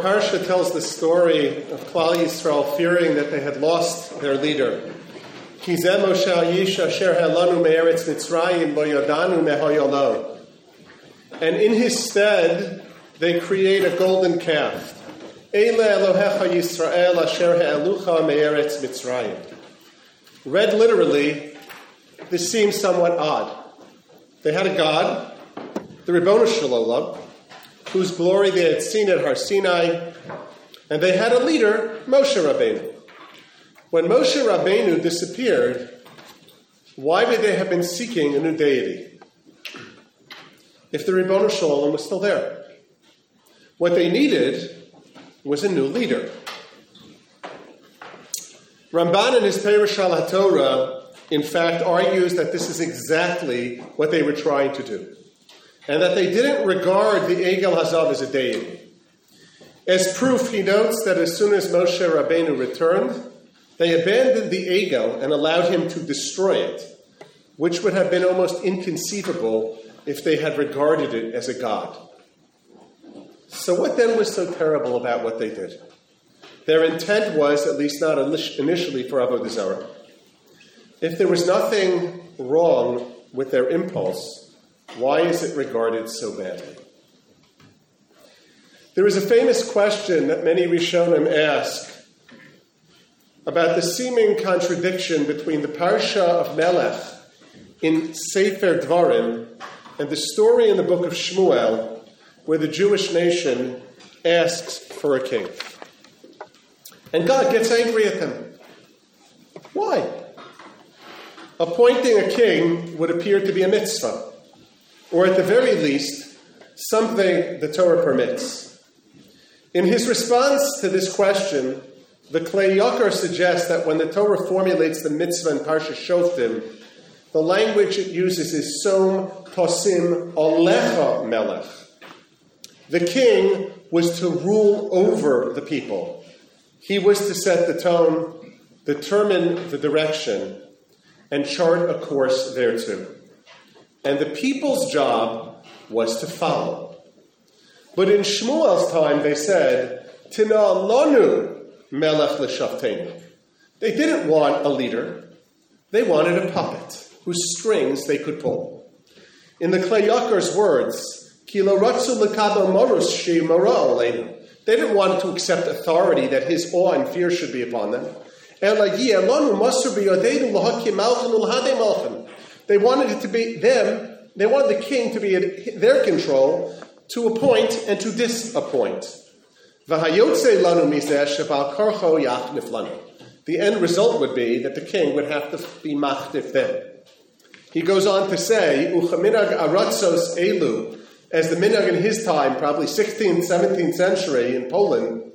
Parsha tells the story of Klal Yisrael fearing that they had lost their leader. And in his stead, they create a golden calf. Read literally, this seems somewhat odd. They had a god, the Ribbon Shalom, whose glory they had seen at Har Sinai, and they had a leader, Moshe Rabbeinu. When Moshe Rabbeinu disappeared, why would they have been seeking a new deity? If the Ribbon Shalom was still there. What they needed was a new leader. Ramban in his Perush al HaTorah, in fact, argues that this is exactly what they were trying to do and that they didn't regard the Egel Hazav as a deity. As proof, he notes that as soon as Moshe Rabbeinu returned, they abandoned the Egel and allowed him to destroy it, which would have been almost inconceivable if they had regarded it as a god. So, what then was so terrible about what they did? Their intent was, at least not initially, for Avodah Zarah. If there was nothing wrong with their impulse, why is it regarded so badly? There is a famous question that many Rishonim ask about the seeming contradiction between the Parsha of Melech in Sefer Dvarim and the story in the book of Shmuel where the Jewish nation asks for a king. And God gets angry at them. Why? Appointing a king would appear to be a mitzvah or at the very least, something the Torah permits. In his response to this question, the Kli Yakar suggests that when the Torah formulates the mitzvah in Parsha Shoftim, the language it uses is Som Tosim Alecha Melech. The king was to rule over the people. He was to set the tone, determine the direction, and chart a course thereto and the people's job was to follow. But in Shmuel's time, they said, Tina lonu melech l'shaftenu. They didn't want a leader. They wanted a puppet whose strings they could pull. In the Kli Yakar's words, Kilo ratzu l'kabel morus she They didn't want to accept authority that his awe and fear should be upon them. They wanted it to be them, they wanted the king to be in their control to appoint and to disappoint. The end result would be that the king would have to be machtif them. He goes on to say, Uchaminag aratzos elu, as the minhag in his time, probably 16th, 17th century in Poland,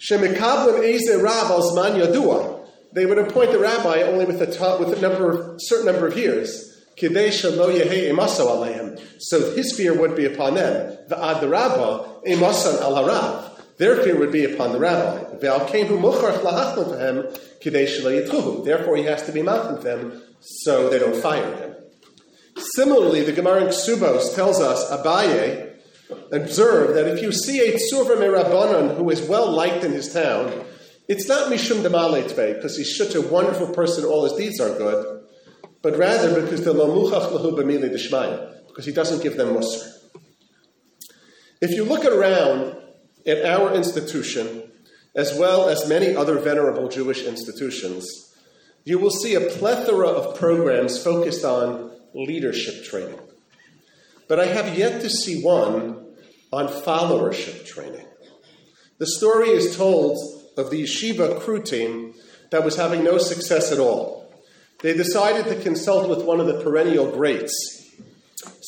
shemikablim eze rav al zman yadua, they would appoint the rabbi only with a, t- with a number, certain number of years. So his fear would be upon them. The al. Their fear would be upon the rabbi. Therefore, he has to be mountain them so they don't fire him. Similarly, the Gemara in Ksubos tells us Abaye observe that if you see a tzurva merabanan who is well liked in his town, it's not Mishum Demaletve, because he's such a wonderful person, all his deeds are good, but rather because the Lomuchach Lahu B'mili Dishmaya, because he doesn't give them Musr. If you look around at our institution, as well as many other venerable Jewish institutions, you will see a plethora of programs focused on leadership training. But I have yet to see one on followership training. The story is told of the yeshiva crew team that was having no success at all. They decided to consult with one of the perennial greats.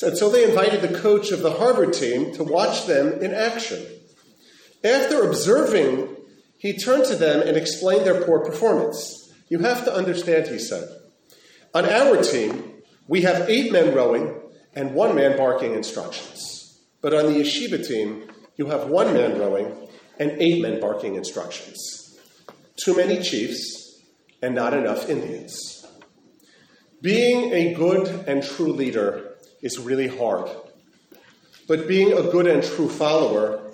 And so they invited the coach of the Harvard team to watch them in action. After observing, he turned to them and explained their poor performance. You have to understand, he said. On our team, we have eight men rowing and one man barking instructions. But on the yeshiva team, you have one man rowing and eight men barking instructions. Too many chiefs and not enough Indians. Being a good and true leader is really hard. But being a good and true follower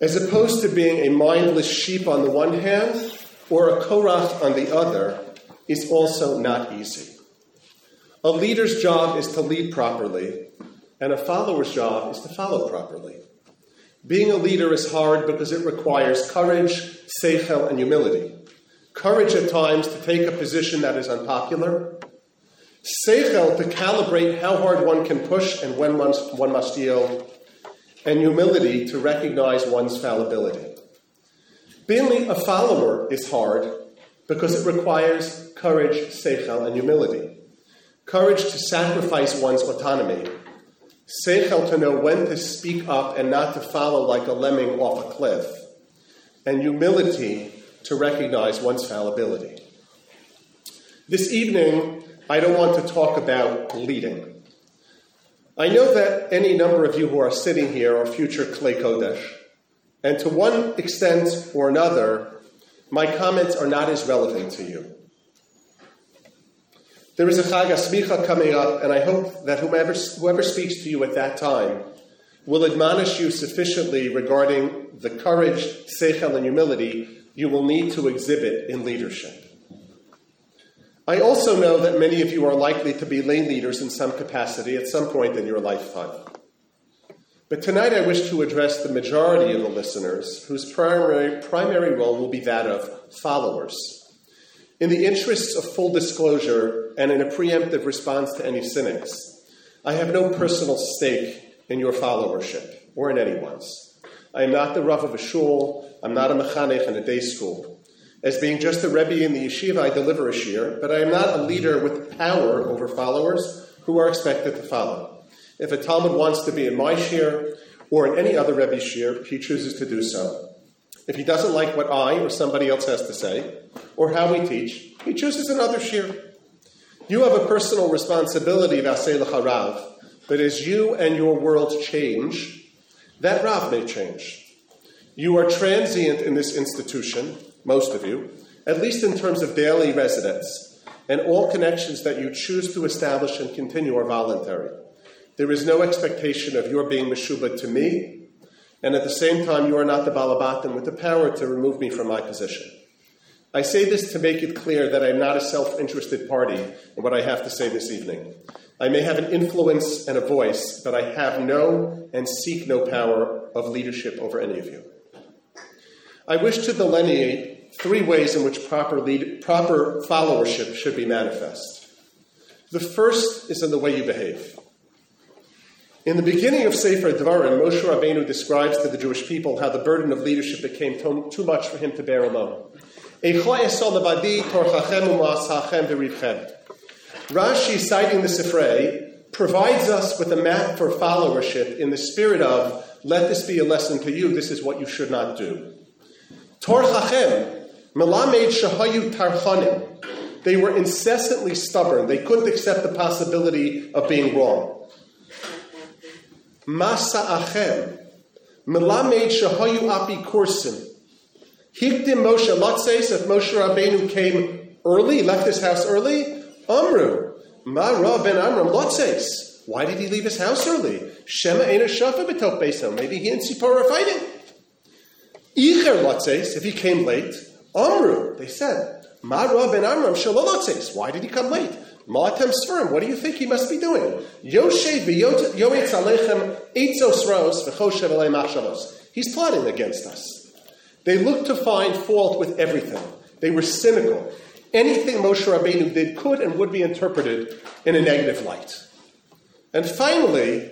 as opposed to being a mindless sheep on the one hand or a Korach on the other, is also not easy. A leader's job is to lead properly, and a follower's job is to follow properly. Being a leader is hard because it requires courage, seichel, and humility. Courage at times to take a position that is unpopular, seichel to calibrate how hard one can push and when one must yield, and humility to recognize one's fallibility. Being a follower is hard because it requires courage, seichel, and humility. Courage to sacrifice one's autonomy. Seichel to know when to speak up and not to follow like a lemming off a cliff. And humility to recognize one's fallibility. This evening, I don't want to talk about leading. I know that any number of you who are sitting here are future Klei Kodesh. And to one extent or another, my comments are not as relevant to you. There is a Chag HaSmicha coming up, and I hope that whomever, whoever speaks to you at that time will admonish you sufficiently regarding the courage, seichel, and humility you will need to exhibit in leadership. I also know that many of you are likely to be lay leaders in some capacity at some point in your lifetime. But tonight I wish to address the majority of the listeners whose primary, primary role will be that of followers. In the interests of full disclosure and in a preemptive response to any cynics, I have no personal stake in your followership or in anyone's. I am not the Rav of a shul, I'm not a mechanech in a day school. As being just a Rebbe in the yeshiva, I deliver a shir, but I am not a leader with power over followers who are expected to follow. If a Talmud wants to be in my shir or in any other Rebbe's shir, he chooses to do so. If he doesn't like what I or somebody else has to say, or how we teach, he chooses another shir. You have a personal responsibility, Vasei Rav, but as you and your world change, that Rav may change. You are transient in this institution, most of you, at least in terms of daily residence, and all connections that you choose to establish and continue are voluntary. There is no expectation of your being Meshubad to me, and at the same time, you are not the Balabatim with the power to remove me from my position. I say this to make it clear that I am not a self interested party in what I have to say this evening. I may have an influence and a voice, but I have no and seek no power of leadership over any of you. I wish to delineate three ways in which proper, lead, proper followership should be manifest. The first is in the way you behave. In the beginning of Sefer Devarim, Moshe Rabbeinu describes to the Jewish people how the burden of leadership became too much for him to bear alone. Rashi, citing the Sifrei, provides us with a map for followership in the spirit of, let this be a lesson to you, this is what you should not do. Tor Chachem, Melamed Shahayu Tarchanim, they were incessantly stubborn. They couldn't accept the possibility of being wrong. Masa Achem, Melamed Shahayu Api Kursim. Hikdim Moshe Latzes, if Moshe Rabbeinu came early, left his house early, Amru, Ma Ra ben Amram Latzes. Why did he leave his house early? Shema Ena Shafa B'tok Beso. Maybe he and Sipor are fighting. Icher Latzes, if he came late, Amru, they said, Ma Ra ben Amram Shalalatzes. Why did he come late? Malatem Sferim, what do you think he must be doing? Eitzos machshavos. He's plotting against us. They looked to find fault with everything. They were cynical. Anything Moshe Rabbeinu did could and would be interpreted in a negative light. And finally,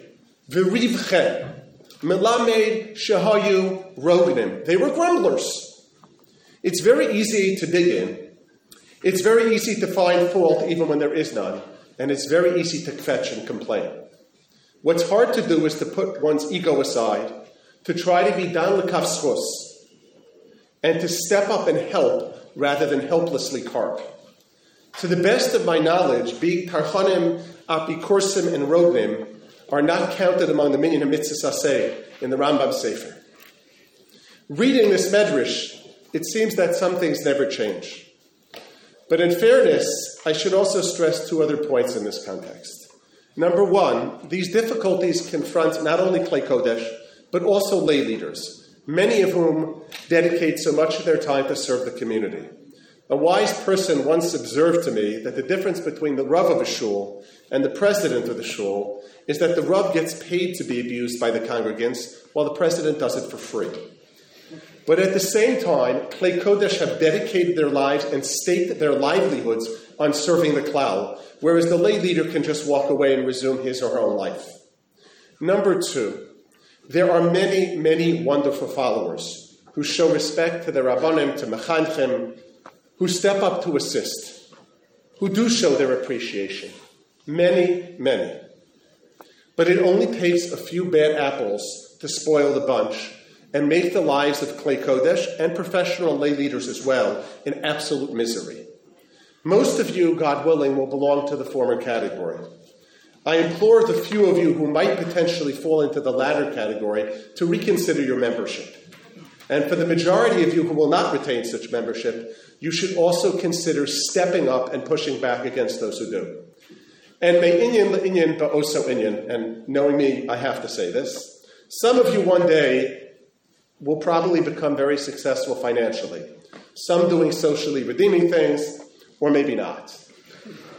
v'rivchem, melamed shahayu rognim. They were grumblers. It's very easy to dig in it's very easy to find fault even when there is none, and it's very easy to fetch and complain. What's hard to do is to put one's ego aside, to try to be dan lekafschus, and to step up and help rather than helplessly carp. To the best of my knowledge, being tarchanim, apikorsim, and rognim are not counted among the minyan mitzvah in the Rambam Sefer. Reading this medrash, it seems that some things never change. But in fairness, I should also stress two other points in this context. Number one, these difficulties confront not only Klei Kodesh, but also lay leaders. many of whom dedicate so much of their time to serve the community. A wise person once observed to me that the difference between the Rav of a shul and the president of the shul is that the Rav gets paid to be abused by the congregants, while the president does it for free. But at the same time, Klei Kodesh have dedicated their lives and staked their livelihoods on serving the klal, whereas the lay leader can just walk away and resume his or her own life. Number two, there are many, many wonderful followers who show respect to the rabbanim, to mechanchim, who step up to assist, who do show their appreciation. Many, many. But it only takes a few bad apples to spoil the bunch and make the lives of Klei Kodesh and professional lay leaders as well in absolute misery. Most of you, God willing, will belong to the former category. I implore the few of you who might potentially fall into the latter category to reconsider your membership. And for the majority of you who will not retain such membership, you should also consider stepping up and pushing back against those who do. And may inyan inyan but also inyan, and knowing me, I have to say this. Some of you one day will probably become very successful financially. Some doing socially redeeming things, or maybe not.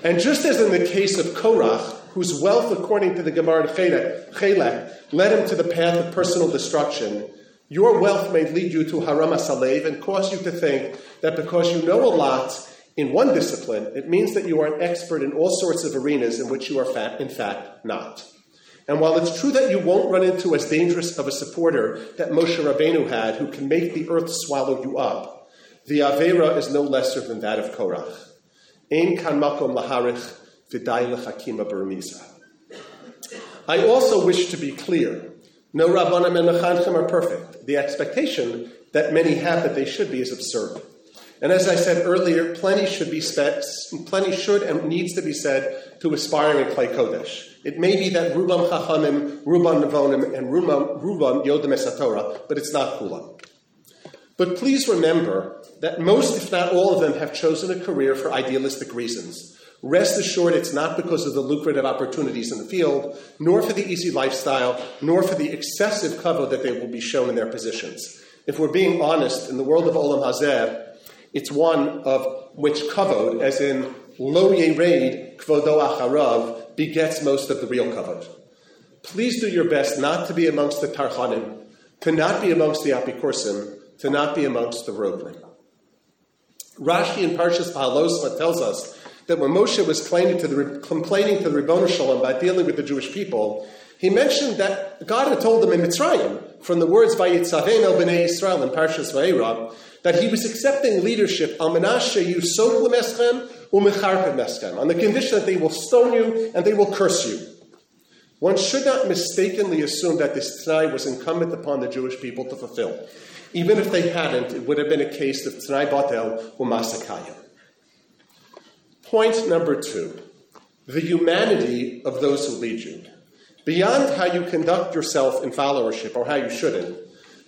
And just as in the case of Korach, whose wealth, according to the Gemara Chelek, led him to the path of personal destruction, your wealth may lead you to haram salev and cause you to think that because you know a lot in one discipline, it means that you are an expert in all sorts of arenas in which you are, fat, in fact, not. And while it's true that you won't run into as dangerous of a supporter that Moshe Rabbeinu had, who can make the earth swallow you up, the Avera is no lesser than that of Korach. Ein kan makom laharich v'day lechakima. I also wish to be clear. No Rabbanim and Mechanchim are perfect. The expectation that many have that they should be is absurd. And as I said earlier, plenty should be said, plenty should and needs to be said to aspiring Klei Kodesh. It may be that Rubam Chachamim, Rubam Nevonim, and Rubam, Rubam Esatorah, but it's not Kulam. But please remember that most, if not all of them, have chosen a career for idealistic reasons. Rest assured, it's not because of the lucrative opportunities in the field, nor for the easy lifestyle, nor for the excessive cover that they will be shown in their positions. If we're being honest, in the world of Olam Hazeh, it's one of which kavod, as in lo yered kvodo acharav, begets most of the real kavod. Please do your best not to be amongst the tarchanim, to not be amongst the apikursim, to not be amongst the rognim. Rashi in Parshas Pahalosma tells us that when Moshe was complaining to the, complaining the Ribbon Shalom about dealing with the Jewish people, he mentioned that God had told him in Mitzrayim, from the words Vayitzaven el b'nei Israel in Parshas Vayera, that he was accepting leadership al menashe yusok lemeschem umecharped meschem, on the condition that they will stone you and they will curse you. One should not mistakenly assume that this Tanai was incumbent upon the Jewish people to fulfill. Even if they hadn't, it would have been a case of Tanai Batel Umasakayim. Point number two the humanity of those who lead you. Beyond how you conduct yourself in followership or how you shouldn't,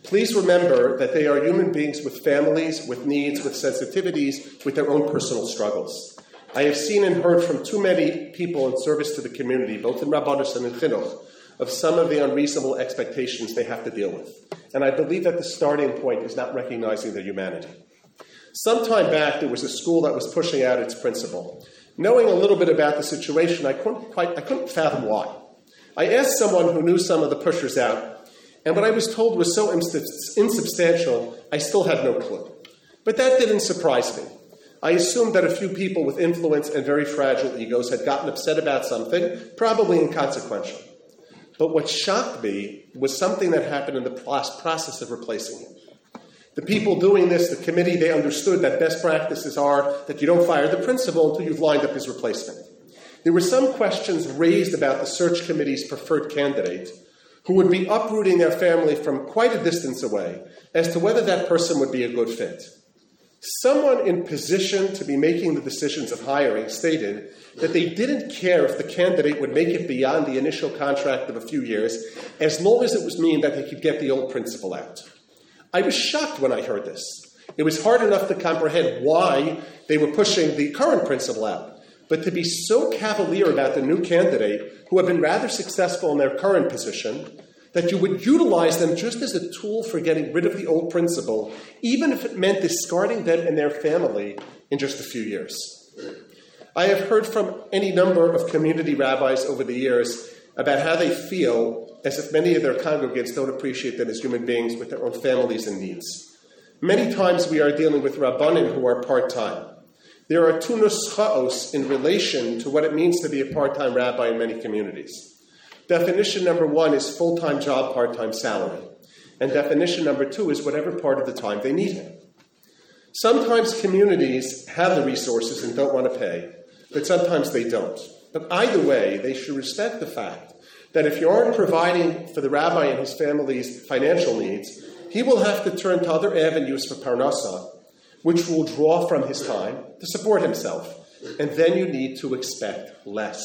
please remember that they are human beings with families, with needs, with sensitivities, with their own personal struggles. I have seen and heard from too many people in service to the community, both in Rabbanus and in Chinuch, of some of the unreasonable expectations they have to deal with. And I believe that the starting point is not recognizing their humanity. Some time back, there was a school that was pushing out its principal. Knowing a little bit about the situation, I couldn't quite I couldn't fathom why. I asked someone who knew some of the pushers out, and what I was told was so insubstantial, I still had no clue. But that didn't surprise me. I assumed that a few people with influence and very fragile egos had gotten upset about something, probably inconsequential. But what shocked me was something that happened in the process of replacing him. The people doing this, the committee, they understood that best practices are that you don't fire the principal until you've lined up his replacement. There were some questions raised about the search committee's preferred candidate who would be uprooting their family from quite a distance away as to whether that person would be a good fit. Someone in position to be making the decisions of hiring stated that they didn't care if the candidate would make it beyond the initial contract of a few years as long as it was mean that they could get the old principal out. I was shocked when I heard this. It was hard enough to comprehend why they were pushing the current principal out. But to be so cavalier about the new candidate, who have been rather successful in their current position, that you would utilize them just as a tool for getting rid of the old principle, even if it meant discarding them and their family in just a few years. I have heard from any number of community rabbis over the years about how they feel as if many of their congregants don't appreciate them as human beings with their own families and needs. Many times we are dealing with rabbanim who are part time. There are two nuschaos in relation to what it means to be a part time rabbi in many communities. Definition number one is full time job, part time salary. And definition number two is whatever part of the time they need him. Sometimes communities have the resources and don't want to pay, but sometimes they don't. But either way, they should respect the fact that if you aren't providing for the rabbi and his family's financial needs, he will have to turn to other avenues for parnasa, which will draw from his time to support himself. And then you need to expect less.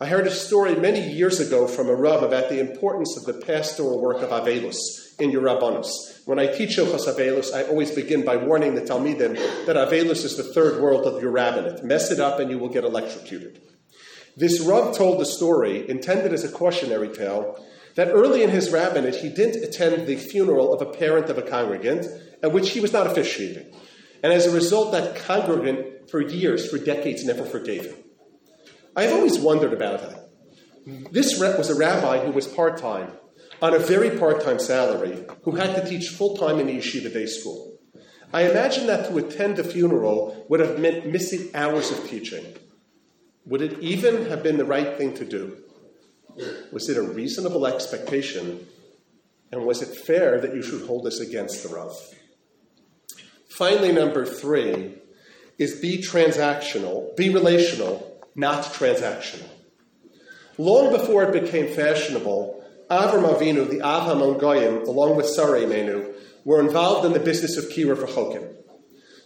I heard a story many years ago from a Rav about the importance of the pastoral work of Avelus in your Rabbanus. When I teach Hilchas Avelus, I always begin by warning the Talmidim that Avelus is the third world of your rabbinate. Mess it up and you will get electrocuted. This Rav told the story, intended as a cautionary tale, that early in his rabbinate he didn't attend the funeral of a parent of a congregant at which he was not officiating. And as a result, that congregant for years, for decades, never forgave him. I've always wondered about that. This was a rabbi who was part time, on a very part time salary, who had to teach full time in the yeshiva day school. I imagine that to attend a funeral would have meant missing hours of teaching. Would it even have been the right thing to do? Was it a reasonable expectation? And was it fair that you should hold this against the Rav? Finally, number three is be transactional, be relational, not transactional. Long before it became fashionable, Avram Avinu, the Av Hamon Goyim, along with Sarah Imeinu, were involved in the business of kiruv rechokim,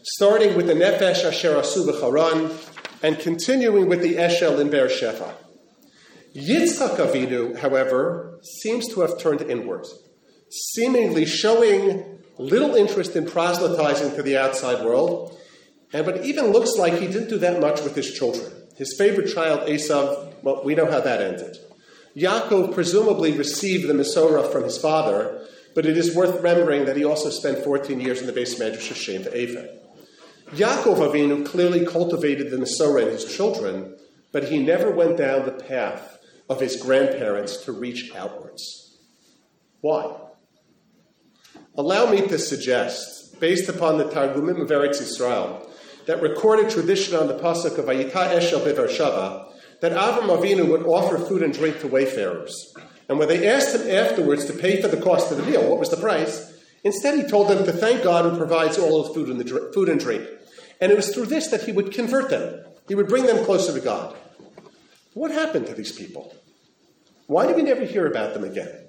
starting with the Nefesh Asher Asu B'charan and continuing with the Eshel in Beersheba. Yitzchak Avinu, however, seems to have turned inward, seemingly showing little interest in proselytizing to the outside world, and but even looks like he didn't do that much with his children. His favorite child, Esav, well, we know how that ended. Yaakov presumably received the Masorah from his father, but it is worth remembering that he also spent 14 years in the base Medrash Hashem to Ava. Yaakov Avinu clearly cultivated the Masorah in his children, but he never went down the path of his grandparents to reach outwards. Why? Allow me to suggest, based upon the Targumim of Eretz Yisrael, that recorded tradition on the pasuk of Vayita Eshel Shava, that Avram Avinu would offer food and drink to wayfarers. And when they asked him afterwards to pay for the cost of the meal, what was the price? Instead, he told them to thank God who provides all the food and, the food and drink. And it was through this that he would convert them. He would bring them closer to God. What happened to these people? Why do we never hear about them again?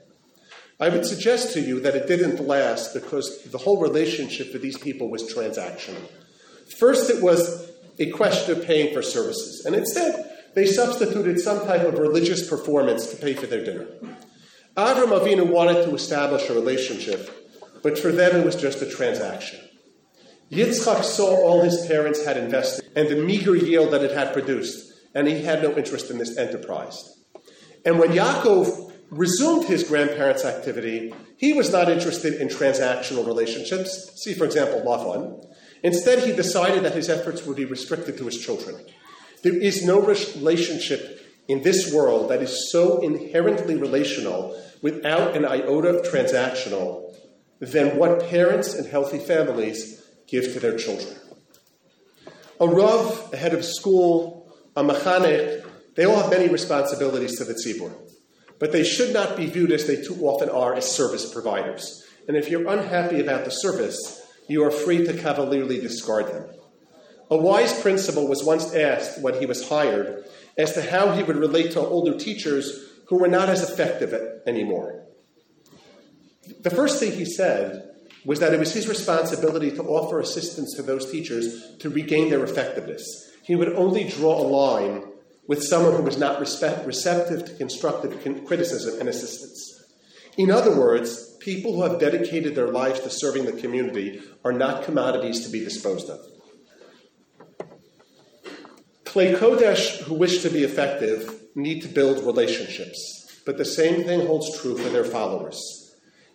I would suggest to you that it didn't last because the whole relationship with these people was transactional. First, it was a question of paying for services, and instead, they substituted some type of religious performance to pay for their dinner. Avram Avinu wanted to establish a relationship, but for them it was just a transaction. Yitzchak saw all his parents had invested and the meager yield that it had produced, and he had no interest in this enterprise. And when Yaakov resumed his grandparents' activity, he was not interested in transactional relationships. See, for example, Lavan. Instead, he decided that his efforts would be restricted to his children. There is no relationship in this world that is so inherently relational without an iota of transactional than what parents and healthy families give to their children. A Rav, a head of school, a Mechanech, they all have many responsibilities to the tzibur, but they should not be viewed as they too often are as service providers. And if you're unhappy about the service, you are free to cavalierly discard them. A wise principal was once asked when he was hired as to how he would relate to older teachers who were not as effective anymore. The first thing he said was that it was his responsibility to offer assistance to those teachers to regain their effectiveness. He would only draw a line with someone who was not respect, receptive to constructive criticism and assistance. In other words, people who have dedicated their lives to serving the community are not commodities to be disposed of. Klei Kodesh who wish to be effective need to build relationships. but the same thing holds true for their followers.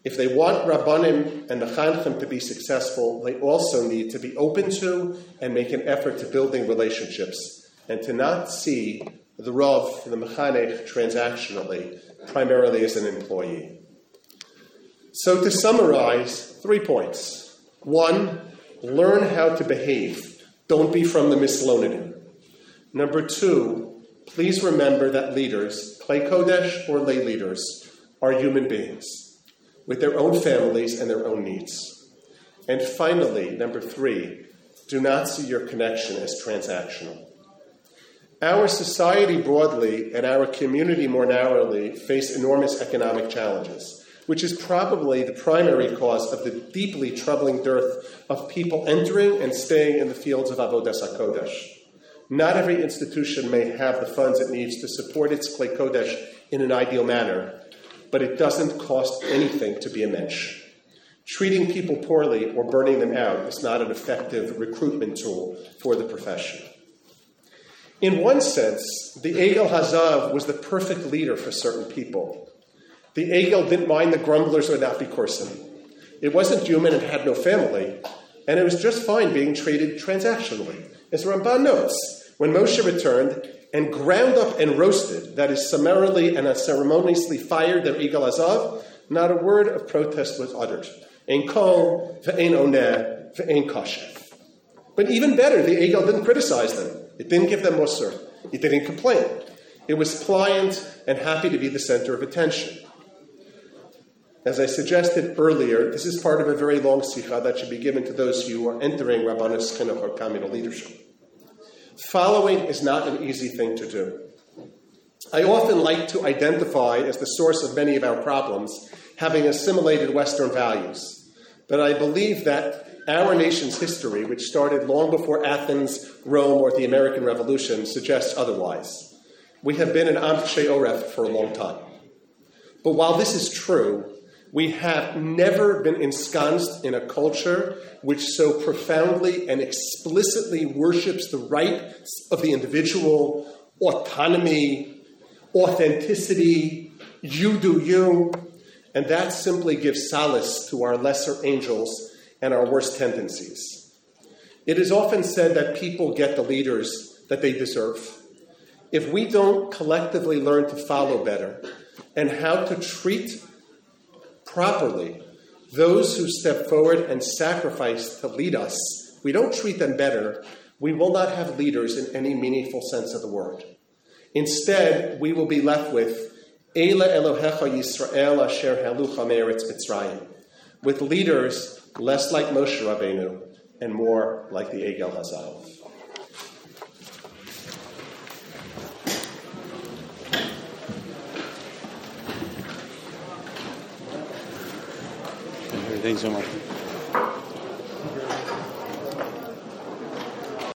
If they want Rabbanim and Mechanchim to be successful, they also need to be open to and make an effort to building relationships and to not see the Rav, the Mechanech, transactionally, primarily as an employee. So, to summarize, three points. One, learn how to behave. Don't be from the Mislonadim. Number two, please remember that leaders, Klei Kodesh or lay leaders, are human beings with their own families and their own needs. And finally, number three, do not see your connection as transactional. Our society broadly and our community more narrowly face enormous economic challenges, which is probably the primary cause of the deeply troubling dearth of people entering and staying in the fields of Avodas HaKodesh. Not every institution may have the funds it needs to support its Klei Kodesh in an ideal manner, but it doesn't cost anything to be a mensch. Treating people poorly or burning them out is not an effective recruitment tool for the profession. In one sense, the Egel Hazav was the perfect leader for certain people. The Egel didn't mind the grumblers or not Kursim. It wasn't human and had no family, and it was just fine being treated transactionally. As Ramban notes, when Moshe returned, and ground up and roasted, that is, summarily and unceremoniously fired their Egel Hazav, not a word of protest was uttered. Ein kol, ve'ein oneh, ve'ein kashef. But even better, the Egal didn't criticize them. It didn't give them musr. It didn't complain. It was pliant and happy to be the center of attention. As I suggested earlier, this is part of a very long sikha that should be given to those who are entering Rabbanus Chinuch or communal leadership. Following is not an easy thing to do. I often like to identify as the source of many of our problems having assimilated Western values. But I believe that our nation's history, which started long before Athens, Rome, or the American Revolution, suggests otherwise. We have been an Amche Oref for a long time. But while this is true, we have never been ensconced in a culture which so profoundly and explicitly worships the right of the individual, autonomy, authenticity, you do you, and that simply gives solace to our lesser angels and our worst tendencies. It is often said that people get the leaders that they deserve. If we don't collectively learn to follow better and how to treat properly those who step forward and sacrifice to lead us, we don't treat them better, we will not have leaders in any meaningful sense of the word. Instead, we will be left with Eila Elohecha Yisrael Asher Halucha Meretz Mitzrayim, with leaders less like Moshe Rabbeinu and more like the Egel Hazav. Thanks so much.